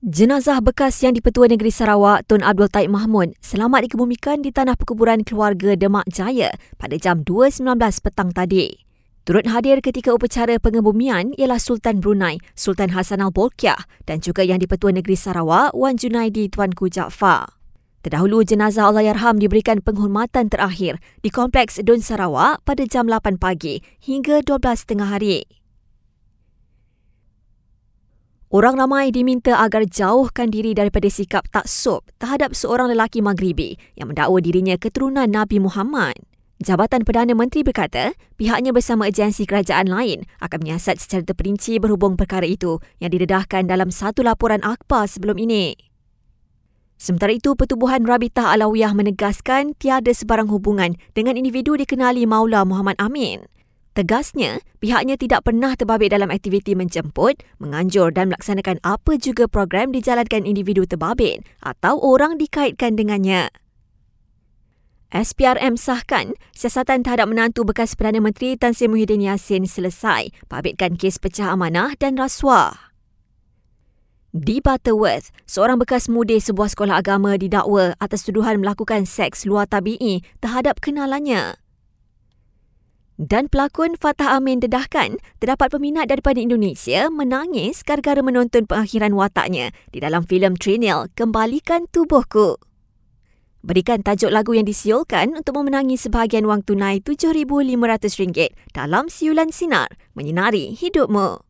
Jenazah bekas yang dipetua negeri Sarawak Tun Abdul Taib Mahmud selamat dikebumikan di tanah perkuburan keluarga Demak Jaya pada jam 2.19 petang tadi. Turut hadir ketika upacara pengebumian ialah Sultan Brunei, Sultan Hassan Al-Bolkiah dan juga yang dipetua negeri Sarawak Wan Junaidi Tuanku Jaafar. Terdahulu jenazah Allahyarham diberikan penghormatan terakhir di Kompleks Dun Sarawak pada jam 8 pagi hingga 12.30 hari. Orang ramai diminta agar jauhkan diri daripada sikap taksub terhadap seorang lelaki Maghribi yang mendakwa dirinya keturunan Nabi Muhammad. Jabatan Perdana Menteri berkata pihaknya bersama agensi kerajaan lain akan menyiasat secara terperinci berhubung perkara itu yang didedahkan dalam satu laporan akhbar sebelum ini. Sementara itu, Pertubuhan Rabitah Alawiyah menegaskan tiada sebarang hubungan dengan individu dikenali Maula Muhammad Amin. Tegasnya, pihaknya tidak pernah terbabit dalam aktiviti menjemput, menganjur dan melaksanakan apa juga program dijalankan individu terbabit atau orang dikaitkan dengannya. SPRM sahkan siasatan terhadap menantu bekas Perdana Menteri Tan Sri Muhyiddin Yassin selesai babitkan kes pecah amanah dan rasuah. Di Butterworth, seorang bekas mudi sebuah sekolah agama didakwa atas tuduhan melakukan seks luar tabi'i terhadap kenalannya. Dan pelakon Fatah Amin dedahkan terdapat peminat daripada Indonesia menangis gara-gara menonton pengakhiran wataknya di dalam filem Trinil Kembalikan Tubuhku. Berikan tajuk lagu yang disiulkan untuk memenangi sebahagian wang tunai RM7,500 dalam siulan sinar menyinari hidupmu.